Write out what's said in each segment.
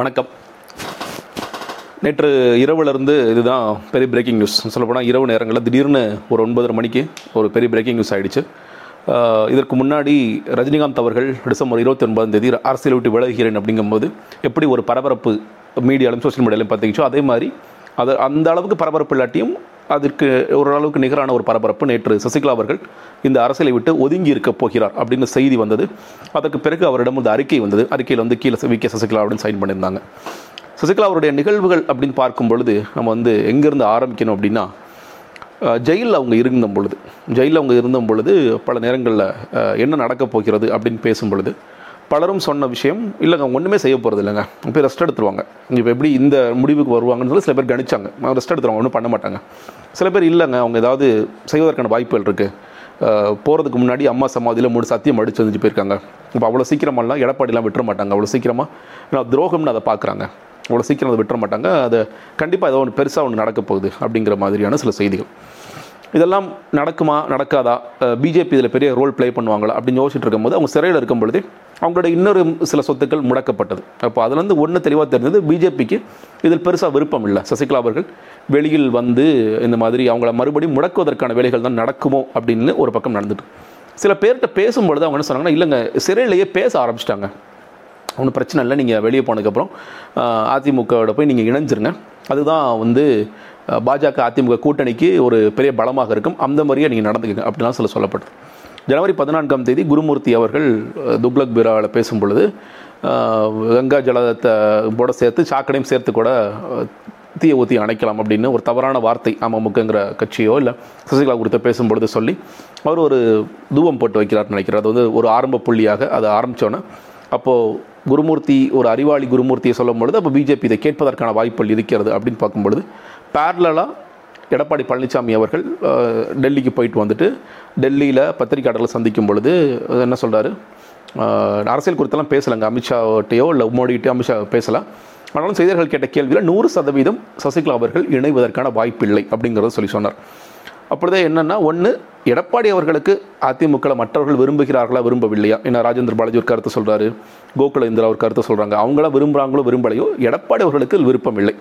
வணக்கம். நேற்று இரவுலேருந்து இதுதான் பெரிய பிரேக்கிங் நியூஸ் சொல்லப்போனால் இரவு நேரங்களில் திடீர்னு ஒரு ஒன்பதரை மணிக்கு ஒரு பெரிய பிரேக்கிங் நியூஸ் ஆகிடுச்சு இதற்கு முன்னாடி ரஜினிகாந்த் அவர்கள் டிசம்பர் இருபத்தி ஒன்பதாம் தேதி அரசியல் விட்டு விலகுகிறேன் அப்படிங்கும்போது எப்படி ஒரு பரபரப்பு மீடியாலும் சோஷியல் மீடியாலையும் பார்த்துக்கிச்சோ அதே மாதிரி அது அந்த அளவுக்கு பரபரப்பு இல்லாட்டியும் அதற்கு ஓரளவுக்கு நிகரான ஒரு பரபரப்பு நேற்று சசிகலா அவர்கள் இந்த அரசியலை விட்டு ஒதுங்கி இருக்க போகிறார் அப்படின்னு செய்தி வந்தது. அதற்கு பிறகு அவரிடம் வந்து அறிக்கை வந்தது. அறிக்கையில் வந்து கீழே வி. கே. சசிகலாவுடன் சைன் பண்ணியிருந்தாங்க. சசிகலா அவருடைய நிகழ்வுகள் அப்படின்னு பார்க்கும் பொழுது நம்ம வந்து எங்கேருந்து ஆரம்பிக்கணும் அப்படின்னா ஜெயிலில் அவங்க இருந்த பொழுது ஜெயிலில் அவங்க இருந்த பொழுது பல நேரங்களில் என்ன நடக்கப் போகிறது அப்படின்னு பேசும் பொழுது பலரும் சொன்ன விஷயம் இல்லைங்க அவங்க ஒன்றுமே செய்ய போகிறது இல்லைங்க. இப்போ ரெஸ்ட் எடுத்துருவாங்க. இப்போ எப்படி இந்த முடிவுக்கு வருவாங்கன்னு சொல்லி சில பேர் கணிச்சாங்க. ரெஸ்ட் எடுத்துருவாங்க ஒன்றும் பண்ண மாட்டாங்க. சில பேர் இல்லைங்க அவங்க ஏதாவது செய்வதற்கான வாய்ப்புகள் இருக்குது போகிறதுக்கு முன்னாடி அம்மா சமாதியில் மூணு சத்தியம் அடிச்சு வந்துட்டு போயிருக்காங்க. இப்போ அவ்வளோ சீக்கிரமெல்லாம் எடப்பாடிலாம் விட்டுற மாட்டாங்க அவ்வளோ சீக்கிரமாக ஏன்னா துரோகம்னு அதை பார்க்குறாங்க அவ்வளோ சீக்கிரம் அதை விட்டுற மாட்டாங்க. அதை கண்டிப்பாக ஏதோ ஒன்று பெருசாக ஒன்று நடக்க போகுது அப்படிங்கிற மாதிரியான சில செய்திகள். இதெல்லாம் நடக்குமா நடக்காதா? பிஜேபி இதில் பெரிய ரோல் ப்ளே பண்ணுவாங்களா? அப்படின்னு யோசிச்சுட்டு இருக்கும்போது அவங்க சிறையில் இருக்கும் பொழுது அவங்களோட இன்னொரு சில சொத்துக்கள் முடக்கப்பட்டது. அப்போ அதுலேருந்து ஒன்று தெளிவாக தெரிஞ்சது பிஜேபிக்கு இதில் பெருசாக விருப்பம் இல்லை. சசிகலா அவர்கள் வெளியில் வந்து இந்த மாதிரி அவங்கள மறுபடியும் முடக்குவதற்கான வேலைகள் தான் நடக்குமோ அப்படின்னு ஒரு பக்கம் நடந்துட்டு. சில பேர்கிட்ட பேசும்பொழுது அவங்க என்ன சொன்னாங்கன்னா இல்லைங்க சிறையிலேயே பேச ஆரம்பிச்சிட்டாங்க. ஒன்றும் பிரச்சனை இல்லை நீங்கள் வெளியே போனதுக்கப்புறம் அதிமுகவோட போய் நீங்கள் இணைஞ்சிருங்க. அதுதான் வந்து பாஜக அதிமுக கூட்டணிக்கு ஒரு பெரிய பலமாக இருக்கும். அந்த மாதிரியே நீங்கள் நடந்துக்கங்க அப்படிலாம் சொல்ல சொல்லப்பட்டது. ஜனவரி பதினான்காம் தேதி குருமூர்த்தி அவர்கள் துக்லக் துக்ளக் பேசும் பொழுது கங்கா ஜலத்தை கூட சேர்த்து சாக்கடையும் சேர்த்து கூட தீய தீயை ஊற்றி அணைக்கலாம் அப்படின்னு ஒரு தவறான வார்த்தை அமமுகங்கிற கட்சியோ இல்லை சசிகலா குறித்து பேசும்பொழுது சொல்லி அவர் ஒரு தூவம் போட்டு வைக்கிறார்னு நினைக்கிறார் அது வந்து ஒரு ஆரம்ப புள்ளியாக அதை ஆரம்பித்தோன்னே அப்போது குருமூர்த்தி ஒரு அறிவாளி குருமூர்த்தியை சொல்லும் பொழுது அப்போ பிஜேபி இதை கேட்பதற்கான வாய்ப்புகள் இருக்கிறது அப்படின்னு பார்க்கும்பொழுது பேரலாக எடப்பாடி பழனிசாமி அவர்கள் டெல்லிக்கு போயிட்டு வந்துட்டு டெல்லியில் பத்திரிகையாளர்களை சந்திக்கும் பொழுது என்ன சொல்கிறாரு அரசியல் குறித்தெல்லாம் பேசலைங்க. அமித்ஷாட்டையோ இல்லை மோடிகிட்டயோ அமித்ஷா பேசலாம் ஆனாலும் செய்தியாளர்கள் கேட்ட கேள்வியில் நூறு சதவீதம் சசிகலா அவர்கள் இணைவதற்கான வாய்ப்பில்லை அப்படிங்கிறத சொல்லி சொன்னார். அப்படிதான் என்னென்னா ஒன்று எடப்பாடி அவர்களுக்கு அதிமுக மற்றவர்கள் விரும்புகிறார்களா விரும்பவில்லையா? ஏன்னா ராஜேந்திர பாலாஜி ஒரு கருத்து சொல்கிறாரு கோகுல இந்திரா ஒரு கருத்து சொல்கிறாங்க அவங்களா விரும்புறாங்களோ விரும்பலையோ எடப்பாடி அவர்களுக்கு விருப்பம் இல்லை.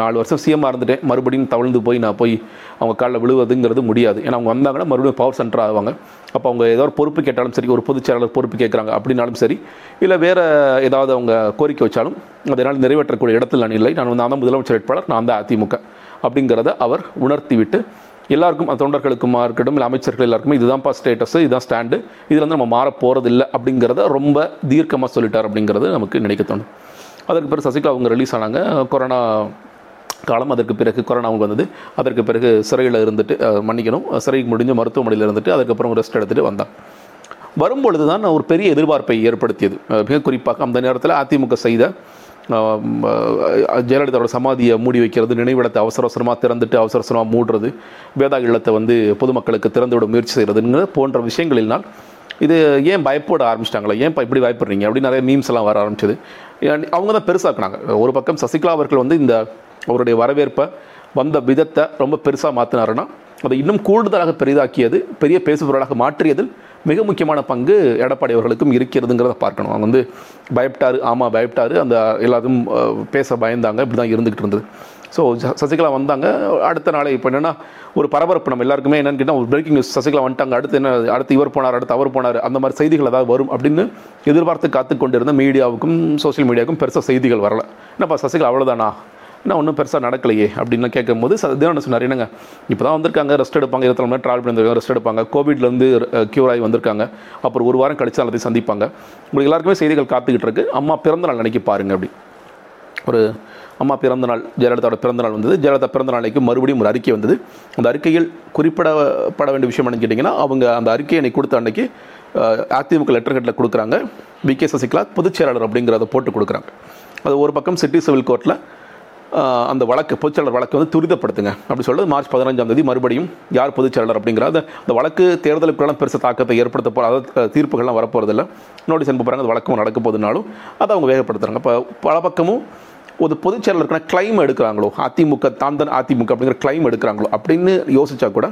நாலு வருஷம் சிஎம்மாக இருந்துட்டேன் மறுபடியும் தவழ்ந்து போய் நான் போய் அவங்க காலில் விழுவதுங்கிறது முடியாது. ஏன்னா அவங்க வந்தாங்கன்னா மறுபடியும் பவர் சென்டர் ஆவாங்க. அப்போ அவங்க ஏதோ ஒரு பொறுப்பு கேட்டாலும் சரி ஒரு பொதுச் செயலாளர் பொறுப்பு கேட்குறாங்க அப்படின்னாலும் சரி இல்லை வேறு ஏதாவது அவங்க கோரிக்கை வச்சாலும் அதனால் நிறைவேற்றக்கூடிய இடத்தில் நான் இல்லை. நான் வந்து நான் தான் முதலமைச்சர் வேட்பாளர் நான் தான் அதிமுக அப்படிங்கிறத அவர் உணர்த்தி விட்டு எல்லாருக்கும் அந்த தொண்டர்களுக்குமா இருக்கட்டும் இல்லை அமைச்சர்கள் எல்லாருக்குமே இதுதான்ப்பா ஸ்டேட்டஸு இதுதான் ஸ்டாண்டு இதில் வந்து நம்ம மாற இல்லை அப்படிங்கிறத ரொம்ப தீர்க்கமாக சொல்லிட்டார் அப்படிங்கிறது நமக்கு நினைக்க தோணும். அதற்கு பிறகு சசிகலா அவங்க ரிலீஸ் ஆனாங்க. கொரோனா காலம் அதற்கு பிறகு கொரோனா அவங்க வந்தது. அதற்கு பிறகு சிறையில் இருந்துட்டு மன்னிக்கணும். சிறை முடிஞ்சு மருத்துவமனையில் இருந்துட்டு அதுக்கப்புறம் ரெஸ்ட் எடுத்துகிட்டு வந்தான். வரும்பொழுது தான் ஒரு பெரிய எதிர்பார்ப்பை ஏற்படுத்தியது. மிக குறிப்பாக அந்த நேரத்தில் அதிமுக செய்த ஜெயலலிதாவோட சமாதியை மூடி வைக்கிறது நினைவிடத்தை அவசர அவசரமாக திறந்துட்டு அவசர அவசரமாக மூடுறது வேதா இல்லத்தை வந்து பொதுமக்களுக்கு திறந்து விட முயற்சி செய்கிறதுங்கிற போன்ற விஷயங்களினால் இது ஏன் பயப்பட ஆரம்பிச்சிட்டாங்களா? ஏன் இப்படி பயப்படுறீங்க? அப்படின்னு நிறைய மீம்ஸ் எல்லாம் வர ஆரம்பிச்சது. அவங்க தான் பெருசாக்குனாங்க. ஒரு பக்கம் சசிகலா அவர்கள் வந்து இந்த அவருடைய வரவேற்பை வந்த விதத்தை ரொம்ப பெருசாக மாற்றினாருன்னா அதை இன்னும் கூடுதலாக பெரிதாக்கியது பெரிய பேசுபொருளாக மாற்றியதில் மிக முக்கியமான பங்கு எடப்பாடி அவர்களுக்கும் இருக்கிறதுங்கிறத பார்க்கணும். அவங்க வந்து பயப்பட்டாரு ஆமாம் பயப்பட்டாரு. அந்த எல்லாத்தையும் பேச பயந்தாங்க. இப்படி தான் இருந்துக்கிட்டு இருந்தது ஸோ சசிகலா வந்தாங்க. அடுத்த நாளை இப்போ என்னென்னா ஒரு பரபரப்பு நம்ம எல்லாருக்குமே என்னென்னு கேட்டால் ஒரு பிரேக்கிங் நியூஸ் சசிகலா வந்துட்டாங்க. அடுத்து என்ன அடுத்து இவர் போனார் அடுத்து அவர் போனார். அந்த மாதிரி செய்திகள் ஏதாவது வரும் அப்படின்னு எதிர்பார்த்து காத்து கொண்டிருந்த மீடியாவுக்கும் சோஷியல் மீடியாவுக்கும் பெருசாக செய்திகள் வரல. என்னப்பா சசிகலா அவ்வளோதானா என்ன ஒன்றும் பெருசாக நடக்கலையே அப்படின்னு கேட்கும்போது தினம் சொன்னார் என்னங்க இப்போ தான் வந்திருக்காங்க ரெஸ்ட் எடுப்பாங்க இருபத்தி நாலு ட்ராவல் பண்ணியிருக்காங்க ரெஸ்ட் எடுப்பாங்க கோவிட்லேருந்து க்யூர் ஆகி வந்திருக்காங்க அப்புறம் ஒரு வாரம் கழிச்சு எல்லாத்தையும் சந்திப்பாங்க. உங்களுக்கு எல்லாருக்குமே செய்திகள் காத்துக்கிட்டு இருக்கு. அம்மா பிறந்த நாள் நினைக்கி பாருங்க அப்படி. ஒரு அம்மா பிறந்த நாள் ஜெயலலிதாவோட பிறந்த நாள் வந்தது. ஜெயலலிதா பிறந்த நாளைக்கு மறுபடியும் ஒரு அறிக்கை வந்தது. அந்த அறிக்கையில் குறிப்பிடப்பட வேண்டிய விஷயம் என்னன்னு கேட்டிங்கன்னா அவங்க அந்த அறிக்கையை அன்னைக்கு கொடுத்த அன்னைக்கு அதிமுக லெட்டர் கட்டில் கொடுக்குறாங்க. வி கே சசிகலா பொதுச் செயலாளர் அப்படிங்கிறத போட்டு கொடுக்குறாங்க. அது ஒரு பக்கம் சிட்டி சிவில் கோர்ட்டில் அந்த வழக்கு பொதுச்செயலர் வழக்கு வந்து துரிதப்படுத்துங்க. அப்படி சொல்லுது மார்ச் பதினஞ்சாம் தேதி மறுபடியும் யார் பொதுச்செயலாளர் அப்படிங்கிற அந்த அந்த வழக்கு தேர்தலுக்குலாம் பெருசு தாக்கத்தை ஏற்படுத்த போகிற அதாவது தீர்ப்புகள்லாம் வரப்போகிறதில்ல நோட்டீஸ் அனுப்ப போகிறாங்க அந்த வழக்கம் நடக்க போகுதுனாலும் அதை அவங்க வேகப்படுத்துகிறாங்க இப்போ பல பக்கமும் ஒரு பொதுச் கிளைம் எடுக்கிறாங்களோ அதிமுக தான் தான் அதிமுக அப்படிங்கிற கிளைம் எடுக்கிறாங்களோ அப்படின்னு யோசிச்சா கூட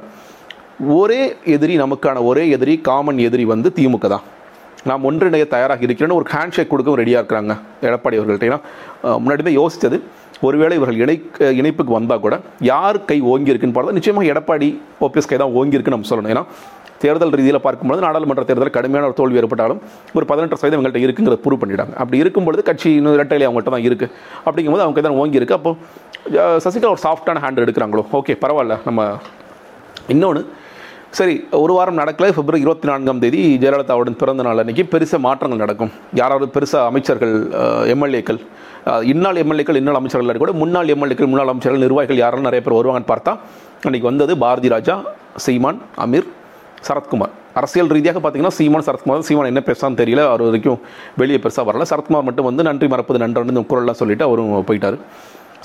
ஒரே எதிரி நமக்கான ஒரே எதிரி காமன் எதிரி வந்து திமுக தான். நாம் ஒன்றிணைய தயாராக இருக்கிறேன்னு ஒரு ஹேண்ட் ஷேக் கொடுக்கவும் ரெடியாக இருக்கிறாங்க எடப்பாடி அவர்கள்ட்ட. ஏன்னா முன்னாடி தான் யோசித்தது ஒருவேளை இவர்கள் இணை இணைப்புக்கு வந்தால் கூட யார் கை ஓங்கி இருக்குன்னு பார்த்தா நிச்சயமாக எடப்பாடி ஓபிஎஸ் கை தான் ஓங்கி இருக்குன்னு நம்ம சொல்லணும். ஏன்னா தேர்தல் ரீதியில் பார்க்கும்போது நாடாளுமன்ற தேர்தல் கடுமையான ஒரு தோல்வி ஏற்பட்டாலும் ஒரு பதினெட்டு சதவீதம் எங்கள்கிட்ட இருக்குங்கிறத ப்ரூவ் பண்ணிட்டாங்க. அப்படி இருக்கும்பொழுது கட்சி இன்னும் இரட்டையிலே அவங்கள்ட்ட தான் இருக்குது அப்படிங்கும்போது அவங்க தான் ஓங்கி இருக்கு அப்போ சசிகலா ஒரு சாஃப்டான ஹேண்ட் எடுக்கிறாங்களோ? ஓகே பரவாயில்ல. நம்ம இன்னொன்று சரி ஒரு வாரம் நடக்கல. பிப்ரவரி இருபத்தி நான்காம் தேதி ஜெயலலிதாவுடன் பிறந்த நாள் அன்னைக்கு பெருசாக மாற்றங்கள் நடக்கும். யாராவது பெருசாக அமைச்சர்கள் எம்எல்ஏக்கள் இந்நாள் எம்எல்ஏக்கள் இந்நாள் அமைச்சர்கள் இல்லாட்டி கூட முன்னாள் எம்எல்ஏக்கள் முன்னாள் அமைச்சர்கள் நிர்வாகிகள் யாரெல்லாம் நிறைய பேர் வருவாங்கன்னு பார்த்தா அன்னைக்கு வந்தது பாரதி ராஜா சீமான் அமீர் சரத்குமார். அரசியல் ரீதியாக பார்த்தீங்கன்னா சீமான் சரத்குமார் சீமான் என்ன பேசான்னு தெரியல. அவர் வரைக்கும் வெளியே பெருசாக வரல. சரத்குமார் மட்டும் வந்து நன்றி மறப்பது நன்றன்னு குரல்லாம் சொல்லிட்டு அவரும் போயிட்டார்.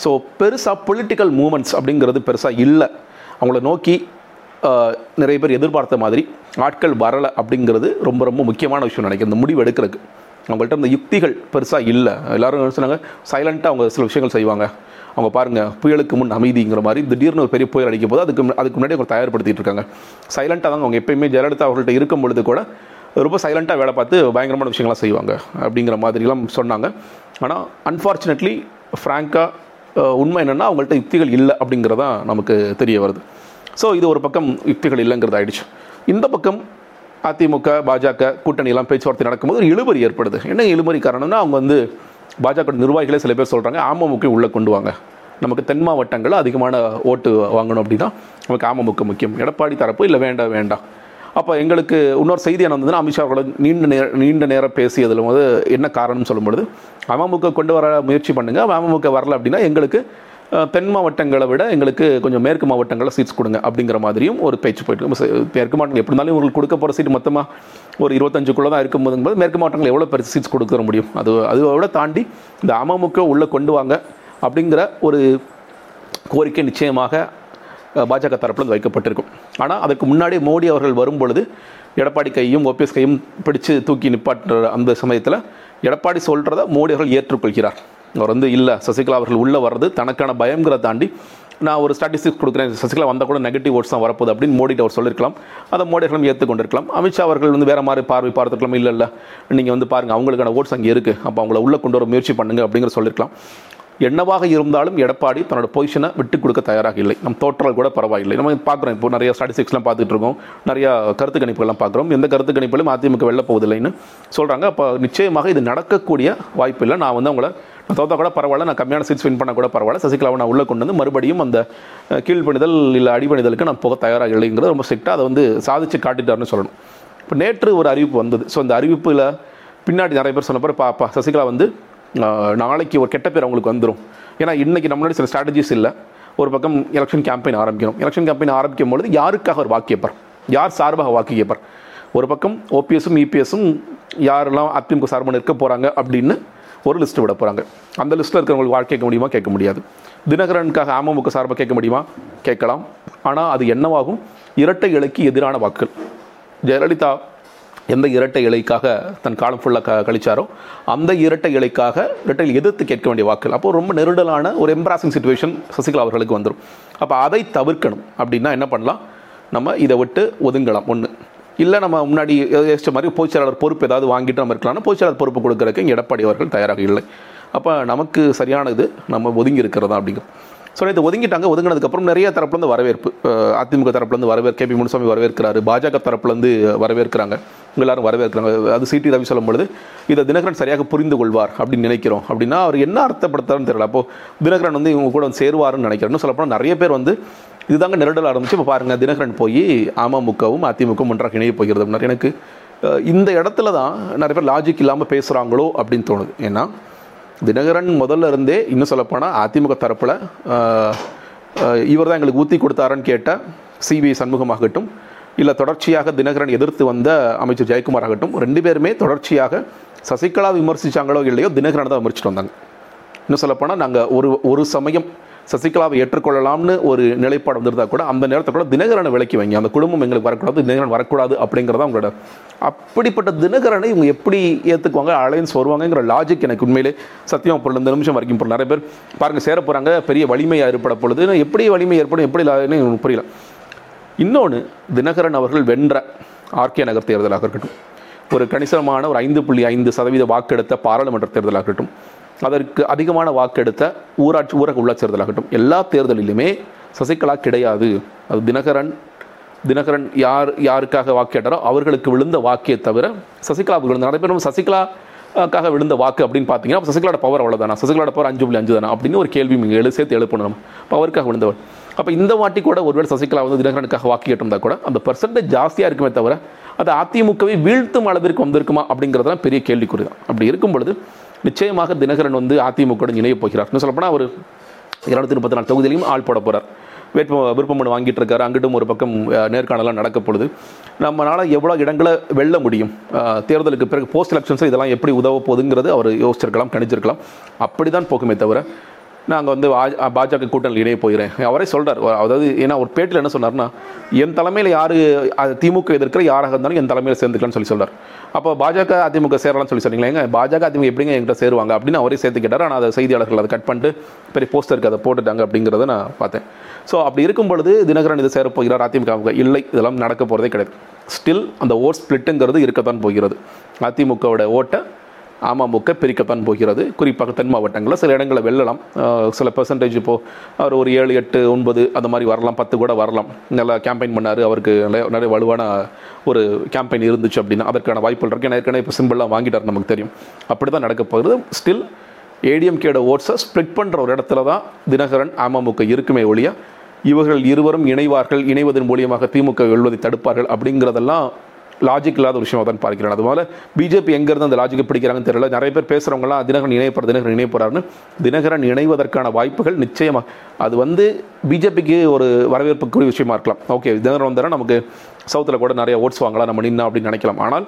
ஸோ பெருசாக பொலிட்டிக்கல் மூமெண்ட்ஸ் அப்படிங்கிறது பெருசாக இல்லை. அவங்கள நோக்கி நிறைய பேர் எதிர்பார்த்த மாதிரி ஆட்கள் வரலை அப்படிங்கிறது ரொம்ப ரொம்ப முக்கியமான விஷயம் நினைக்கிறேன். இந்த முடிவு எடுக்கிறதுக்கு. அவங்கள்ட்ட இந்த யுக்திகள் பெருசாக இல்லை. எல்லாரும் சொன்னாங்க? சைலண்ட்டாக அவங்க சில விஷயங்கள் செய்வாங்க. அவங்க பாருங்கள் புயலுக்கு முன் அமைதிங்கிற மாதிரி திடீர்னு ஒரு பெரிய புயல் அடிக்கும் போது அதுக்கு அதுக்கு முன்னாடி அவங்க தயார்படுத்திகிட்டு இருக்காங்க. சைலண்ட்டாக தான் அவங்க எப்பயுமே ஜெயலலிதா அவர்கள்ட்ட இருக்கும் பொழுது கூட ரொம்ப சைலண்ட்டாக வேலை பார்த்து பயங்கரமான விஷயங்கள்லாம் செய்வாங்க அப்படிங்கிற மாதிரிலாம் சொன்னாங்க. ஆனால் அன்ஃபார்ச்சுனேட்லி ஃப்ராங்காக உண்மை என்னென்னா அவங்கள்ட்ட யுக்திகள் இல்லை அப்படிங்கிறதான் நமக்கு தெரிய வருது. ஸோ இது ஒரு பக்கம் யுக்திகள் இல்லைங்கிறது ஆயிடுச்சு. இந்த பக்கம் அதிமுக பாஜக கூட்டணி எல்லாம் பேச்சுவார்த்தை நடக்கும்போது ஒரு இழுபறி ஏற்படுது. என்ன இழுபறி காரணம்னா அவங்க வந்து பாஜக நிர்வாகிகளே சில பேர் சொல்கிறாங்க அமமுக உள்ளே கொண்டு வாங்க. நமக்கு தென் மாவட்டங்களில் அதிகமான ஓட்டு வாங்கணும் அப்படின்னா நமக்கு அமமுக முக்கியம். எடப்பாடி தரப்பு இல்லை வேண்டாம் வேண்டாம் அப்போ எங்களுக்கு இன்னொரு செய்தி என்ன வந்ததுன்னா அமித்ஷா அவர்களோட நீண்ட நேர நீண்ட நேரம் பேசியதில் வந்து என்ன காரணம்னு சொல்லும்பொழுது அமமுக கொண்டு வர முயற்சி பண்ணுங்கள் அமமுக வரல அப்படின்னா எங்களுக்கு தென் மாவட்டங்களை விட எங்களுக்கு கொஞ்சம் மேற்கு மாவட்டங்களில் சீட்ஸ் கொடுங்க அப்படிங்கிற மாதிரியும் ஒரு பேச்சு போயிட்டு மேற்கு மாவட்டம் எப்படி இருந்தாலும் உங்களுக்கு கொடுக்க போகிற சீட் மொத்தமாக ஒரு இருபத்தஞ்சுக்குள்ளே தான் இருக்கும்போதுங்கும்போது மேற்கு மாவட்டங்கள் எவ்வளோ பெருசு சீட்ஸ் கொடுக்க முடியும்? அது அதோட தாண்டி இந்த அமமுக உள்ளே கொண்டு வாங்க அப்படிங்கிற ஒரு கோரிக்கை நிச்சயமாக பாஜக தரப்பில் வைக்கப்பட்டிருக்கும். ஆனால் அதுக்கு முன்னாடி மோடி அவர்கள் வரும் பொழுது எடப்பாடி கையும் ஓபிஎஸ் கையும் பிடிச்சு தூக்கி நிப்பாட்டுற அந்த சமயத்தில் எடப்பாடி சொல்கிறத மோடி அவர்கள் ஏற்றுக்கொள்கிறார். அவர் வந்து இல்லை. சசிகலா அவர்கள் உள்ளே வர்றது தனக்கான பயங்கிறத தாண்டி நான் ஒரு ஸ்டாட்டிஸ்டிக்ஸ் கொடுக்குறேன். சசிகலா வந்தால் கூட நெகட்டிவ் ஓட்ஸ் தான் வரப்போகுது அப்படின்னு மோடிட்டு அவர் சொல்லியிருக்கலாம் அதை மோடி அவர்களும் ஏற்றுக்கொண்டிருக்கலாம் அமித்ஷா அவர்கள் வந்து வேறு மாதிரி பார்வை பார்த்துருக்கலாம் இல்லை இல்லை. நீங்கள் வந்து பாருங்கள் அவங்களுக்கான ஓட்ஸ் அங்கே இருக்குது அப்போ அவங்கள உள்ளே கொண்டு வர முயற்சி பண்ணுங்க அப்படிங்கிற சொல்லியிருக்கலாம் என்னவாக இருந்தாலும் எடப்பாடி தன்னோட பொசிஷனை விட்டு கொடுக்க தயாராக இல்லை. நம் தோற்றால் கூட பரவாயில்லை. நம்ம பார்க்குறோம் இப்போ நிறைய ஸ்டாட்டிஸ்டிக்ஸ்லாம் பார்த்துட்டு இருக்கோம். நிறைய கருத்து கணிப்புகள்லாம் பார்க்குறோம். எந்த கருத்து கணிப்பிலும் அதிமுக வெளில போவதில்லைன்னு சொல்கிறாங்க அப்போ நிச்சயமாக இது நடக்கக்கூடிய வாய்ப்பு இல்லை. நான் வந்து அவங்கள தோத்தா கூட பரவாயில்ல நான் கம்மியான சீட்ஸ் வின் பண்ண கூட பரவாயில்ல. சசிகலாவை நான் உள்ளே கொண்டு வந்து மறுபடியும் அந்த கீழ்ப்பணிதல் இல்லை அடிபணிதலுக்கு நான் போக தயாராக இல்லைங்கிறது ரொம்ப ஸ்ட்ரிக்டாக அதை வந்து சாதிச்சு காட்டிட்டாருன்னு சொல்லணும். இப்போ நேற்று ஒரு அறிவிப்பு வந்தது. ஸோ அந்த அறிவிப்பில் பின்னாடி நிறைய பேர் சொன்ன பாப்பா சசிகலா வந்து நாளைக்கு ஒரு கெட்ட பேர் அவங்களுக்கு வந்துடும் ஏன்னா இன்றைக்கி நம்ம முன்னாடி சில ஸ்ட்ராட்டஜிஸ் இல்லை. ஒரு பக்கம் எலெக்ஷன் கேம்பெயின் ஆரம்பிக்கணும். எலெக்ஷன் கேம்பெயின் ஆரம்பிக்கும் பொழுது யாருக்காக ஒரு வாக்கு கேட்பார் யார் சார்பாக வாக்கு கேட்பார் ஒரு பக்கம் ஓபிஎஸும் இபிஎஸும் யாரெல்லாம் அதிமுக சார்பாக நிற்க போகிறாங்க அப்படின்னு ஒரு லிஸ்ட்டு விட போகிறாங்க அந்த லிஸ்ட்டில் இருக்கிறவங்களுக்கு வாழ் கேட்க முடியுமா? கேட்க முடியாது. தினகரனுக்காக அமமுக சார்பாக கேட்க முடியுமா? கேட்கலாம். ஆனால் அது என்னவாகும்? இரட்டை இலைக்கு எதிரான வாக்குகள். ஜெயலலிதா எந்த இரட்டை இலைக்காக தன் காலம் ஃபுல்லாக க கழிச்சாரோ அந்த இரட்டை இலைக்காக இரட்டையில் எதிர்த்து கேட்க வேண்டிய வாக்குகள். அப்போது ரொம்ப நெருடலான ஒரு எம்ப்ராசிங் சுச்சுவேஷன் சசிகலா அவர்களுக்கு வந்துடும் அப்போ அதை தவிர்க்கணும் அப்படின்னா என்ன பண்ணலாம்? நம்ம இதை விட்டு ஒதுங்கலாம். ஒன்று இல்லை நம்ம முன்னாடி யோசிச்ச மாதிரி பொதுச்செயலாளர் பொறுப்பு ஏதாவது வாங்கிட்டு நம்ம இருக்கலாம்னா பொதுச்செயலாளர் பொறுப்பு கொடுக்கறதுக்கு இங்க எடப்பாடி அவர்கள் தயாராக இல்லை. அப்போ நமக்கு சரியான இது நம்ம ஒதுங்கி இருக்கிறதா அப்படிங்கிறது. ஸோ நேற்று ஒதுங்கிட்டாங்க ஒதுங்கினதுக்கப்புறம் நிறைய தரப்புலேருந்து வரவேற்பு. அதிமுக தரப்புலேருந்து வரவேற் கேபி முனுசாமி வரவேற்கிறாரு பாஜக தரப்புலேருந்து வரவேற்கிறாங்க. எல்லாரும் வரவேற்கிறாங்க. அது சிடி ரவி சொல்லும் பொழுது இதை தினகரன் சரியாக புரிந்து கொள்வார் அப்படின்னு நினைக்கிறோம் அப்படின்னா அவர் என்ன அர்த்தப்படுத்தாருன்னு தெரியல. அப்போது தினகரன் வந்து இவங்க கூட வந்து சேருவாருன்னு நினைக்கிறேன்னு சொல்லப்போனால் நிறைய பேர் வந்து இதுதாங்க நெருடல் ஆரம்பிச்சு இப்போ பாருங்க தினகரன் போய் அமமுகவும் அதிமுகவும் ஒன்றாக இணைய போகிறது எனக்கு இந்த இடத்துல தான் நிறைய பேர் லாஜிக் இல்லாமல் பேசுகிறாங்களோ அப்படின்னு தோணுது. ஏன்னா தினகரன் முதல்ல இருந்தே இன்னும் சொல்லப்போனால் அதிமுக தரப்பில் இவர் தான் எங்களுக்கு ஊற்றி கொடுத்தாருன்னு கேட்ட சிவி சண்முகமாகட்டும் இல்லை தொடர்ச்சியாக தினகரன் எதிர்த்து வந்த அமைச்சர் ஜெயக்குமார் ஆகட்டும் ரெண்டு பேருமே தொடர்ச்சியாக சசிகலா விமர்சிச்சாங்களோ இல்லையோ தினகரனை தான் விமர்சிட்டு வந்தாங்க. இன்னும் சொல்லப்போனால் நாங்கள் ஒரு ஒரு சமயம் சசிகலாவை ஏற்றுக்கொள்ளலாம்னு ஒரு நிலைப்பாடு வந்திருந்தா கூட அந்த நேரத்தில் கூட தினகரனை விலக்கி வைங்க. அந்த குடும்பம் எங்களுக்கு வரக்கூடாது தினகரன் வரக்கூடாது அப்படிங்கிறதா அவங்களோட அப்படிப்பட்ட தினகரனை இவங்க எப்படி ஏற்றுக்குவாங்க அலையன்ஸ் வருவாங்கங்கிற லாஜிக் எனக்கு உண்மையிலே சத்தியம் பொருள். இந்த நிமிஷம் வரைக்கும் பொருள். நிறைய பேர் பாருங்கள் சேர போகிறாங்க பெரிய வலிமை ஏற்பட பொழுது எப்படி வலிமை ஏற்படும் எப்படி லான்னு எனக்கு புரியல. இன்னொன்று தினகரன் அவர்கள் வென்ற ஆர்கே நகர் தேர்தலாக இருக்கட்டும். ஒரு கணிசமான ஒரு ஐந்து புள்ளி ஐந்து சதவீத வாக்கெடுத்த பாராளுமன்ற தேர்தலாக இருக்கட்டும். அதற்கு அதிகமான வாக்கெடுத்த ஊராட்சி ஊரக உள்ளாட்சி தேர்தலாகட்டும் எல்லா தேர்தலிலுமே சசிகலா கிடையாது. அது தினகரன் தினகரன் யார் யாருக்காக வாக்கு கேட்டாரோ அவர்களுக்கு விழுந்த வாக்கே தவிர சசிகலாவுக்கு விழுந்த நிறைய பேர் நம்ம சசிகலாக்காக விழுந்த வாக்கு அப்படின்னு பார்த்தீங்கன்னா அப்ப பவர் அவ்வளோதானா சசிகலாவோட பவர் அஞ்சு புள்ளி அஞ்சு தானா? அப்படின்னு ஒரு கேள்வி நீங்கள் எழு சேர்த்து எழுப்பணும் பவருக்காக விழுந்தவர். அப்போ இந்த வாட்டி கூட ஒருவேளை சசிகலா வந்து தினகரனுக்காக வாக்கு கேட்டிருந்தா கூட அந்த பர்சன்டேஜ் ஜாஸ்தியாக இருக்குமே தவிர அது அதிமுகவை வீழ்த்தும் அளவிற்கு வந்திருக்குமா அப்படிங்கிறதுலாம் பெரிய கேள்விக்குறி தான் அப்படி இருக்கும் பொழுது நிச்சயமாக தினகரன் வந்து அதிமுக இணைய போகிறார். இன்னும் சொல்லப்போனால் அவர் இரநூத்தி முப்பத்தி நாலு தொகுதியிலையும் ஆள் போட போகிறார் வேட்பு விருப்பம் மனு வாங்கிட்டு இருக்காரு. அங்கிட்டும் ஒரு பக்கம் நேர்காணலாம் நடக்க பொழுது எவ்வளோ இடங்களை வெல்ல முடியும்? தேர்தலுக்கு பிறகு போஸ்ட் எலெக்ஷன்ஸ் இதெல்லாம் எப்படி உதவ போகுதுங்கிறது அவர் யோசிச்சிருக்கலாம் கணிச்சிருக்கலாம். அப்படி தான் போக்குமே தவிர நாங்கள் வந்து பாஜக கூட்டணியில் இணைய போகிறேன். அவரே சொல்கிறார் அதாவது ஏன்னா ஒரு பேட்டில் என்ன சொன்னார்னா என் தலைமையில் யார் திமுக எதிர்க்கிற யாராக இருந்தாலும் என் தலைமையில் சேர்ந்துக்கலாம்னு சொல்லி சொல்கிறார் அப்போ பாஜக அதிமுக சேரலாம்னு சொல்லி சொன்னீங்களா எங்க பாஜக அதிமுக எப்படிங்க என்கிட்ட சேருவாங்க அப்படின்னு அவரே சேர்த்து கேட்டார். ஆனால் அதை செய்தியாளர்கள் அதை கட் பண்ணிட்டு பெரிய போஸ்டருக்கு அதை போட்டுட்டாங்க அப்படிங்கிறத நான் பார்த்தேன். ஸோ அப்படி இருக்கும் பொழுது தினகரன் இது சேரப்போகிறார் அதிமுக இல்லை இதெல்லாம் நடக்க போகிறதே கிடையாது. ஸ்டில் அந்த ஓட் ஸ்பிளிட்டுங்கிறது இருக்கத்தான் போகிறது. அதிமுகவோட ஓட்டை அமமுக பிரிக்கத்தான் போகிறது. குறிப்பாக தென் மாவட்டங்களில் சில இடங்களை வெல்லலாம் சில பெர்சன்டேஜ் இப்போது அவர் ஒரு ஏழு எட்டு ஒன்பது அந்த மாதிரி வரலாம். பத்து கூட வரலாம். நல்லா கேம்பெயின் பண்ணார். அவருக்கு நிறைய நிறைய வலுவான ஒரு கேம்பெயின் இருந்துச்சு அப்படின்னா அதற்கான வாய்ப்புகள் இருக்குது ஏன்னா ஏற்கனவே இப்போ சிம்பிளாக வாங்கிட்டார் நமக்கு தெரியும். அப்படி தான் நடக்க போகிறது ஸ்டில் ஏடிஎம்கேட ஓட்ஸை ஸ்ப்ளிட் பண்ணுற ஒரு இடத்துல தான் தினகரன் அமமுக இருக்குமே ஒழிய இவர்கள் இருவரும் இணைவார்கள். இணைவதன் மூலியமாக திமுக வெல்வதை தடுப்பார்கள் அப்படிங்கிறதெல்லாம் லாஜிக் இல்லாத ஒரு விஷயமா தான் பார்க்கிறேன். அதுபோல் பிஜேபி எங்கேருந்து அந்த லாஜிக்கை பிடிக்கிறாங்கன்னு தெரியல. நிறைய பேர் பேசுகிறவங்களாம் தினகரன் இணையப்படுற தினகரன் இணைய தினகரன் இணைவதற்கான வாய்ப்புகள் நிச்சயமாக அது வந்து பிஜேபிக்கு ஒரு வரவேற்புக்குரிய விஷயமா இருக்கலாம். ஓகே தினகரன் வந்தால் நமக்கு சவுத்தில் கூட நிறைய ஓட்ஸ் வாங்கலாம். நம்ம நின்னா அப்படின்னு நினைக்கலாம். ஆனால்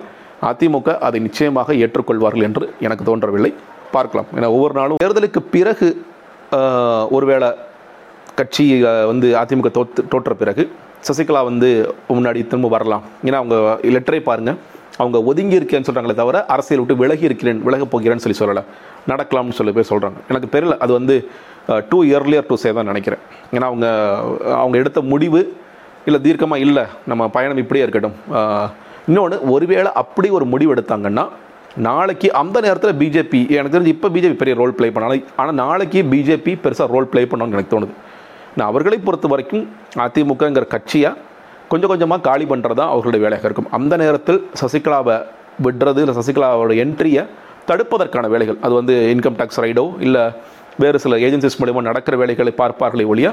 அதிமுக அதை நிச்சயமாக ஏற்றுக்கொள்வார்கள் என்று எனக்கு தோன்றவில்லை. பார்க்கலாம். ஏன்னா ஒவ்வொரு நாளும் தேர்தலுக்கு பிறகு ஒருவேளை கட்சி வந்து அதிமுக தோற்று தோற்ற பிறகு சசிகலா வந்து முன்னாடி திரும்ப வரலாம். ஏன்னா அவங்க லெட்டரை பாருங்கள் அவங்க ஒதுங்கி இருக்கேன்னு சொல்கிறாங்களே தவிர அரசியல் விட்டு விலகி இருக்கிறேன் விலகப் போகிறேன்னு சொல்லி சொல்லலை. நடக்கலாம்னு சொல்லி பேர் சொல்கிறாங்க எனக்கு தெரியல. அது வந்து டூ இயர்லியர் டூ சே தான் நினைக்கிறேன். ஏன்னா அவங்க அவங்க எடுத்த முடிவு இல்லை தீர்க்கமாக இல்லை. நம்ம பயணம் இப்படியே இருக்கட்டும். இன்னொன்று ஒருவேளை அப்படி ஒரு முடிவு எடுத்தாங்கன்னா நாளைக்கு அந்த நேரத்தில் பிஜேபி எனக்கு தெரிஞ்சு இப்போ பிஜேபி பெரிய ரோல் ப்ளே பண்ணாலும் ஆனால் நாளைக்கு பிஜேபி பெருசாக ரோல் ப்ளே பண்ணணும்னு எனக்கு தோணுது. நான் அவர்களை பொறுத்த வரைக்கும் அதிமுகங்கிற கட்சியாக கொஞ்சம் கொஞ்சமாக காலி பண்ணுறது தான் அவர்களுடைய வேலையாக இருக்கும். அந்த நேரத்தில் சசிகலாவை விடுறது இல்லை சசிகலாவோட என்ட்ரியை தடுப்பதற்கான வேலைகள். அது வந்து இன்கம் டேக்ஸ் ரைடோ இல்லை வேறு சில ஏஜென்சிஸ் மூலிமா நடக்கிற வேலைகளை பார்ப்பார்களே ஒழிய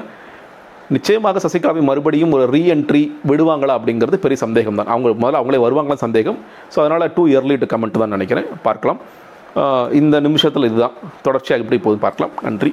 நிச்சயமாக சசிகலாவை மறுபடியும் ஒரு ரீஎன்ட்ரி விடுவாங்களா அப்படிங்கிறது பெரிய சந்தேகம் தான் அவங்க முதல்ல அவங்களே வருவாங்களா சந்தேகம். ஸோ அதனால் டூ இயர்லி டு கமெண்ட் தான் நினைக்கிறேன். பார்க்கலாம். இந்த நிமிஷத்தில் இதுதான். தொடர்ச்சியாக எப்படி போகுது பார்க்கலாம். நன்றி.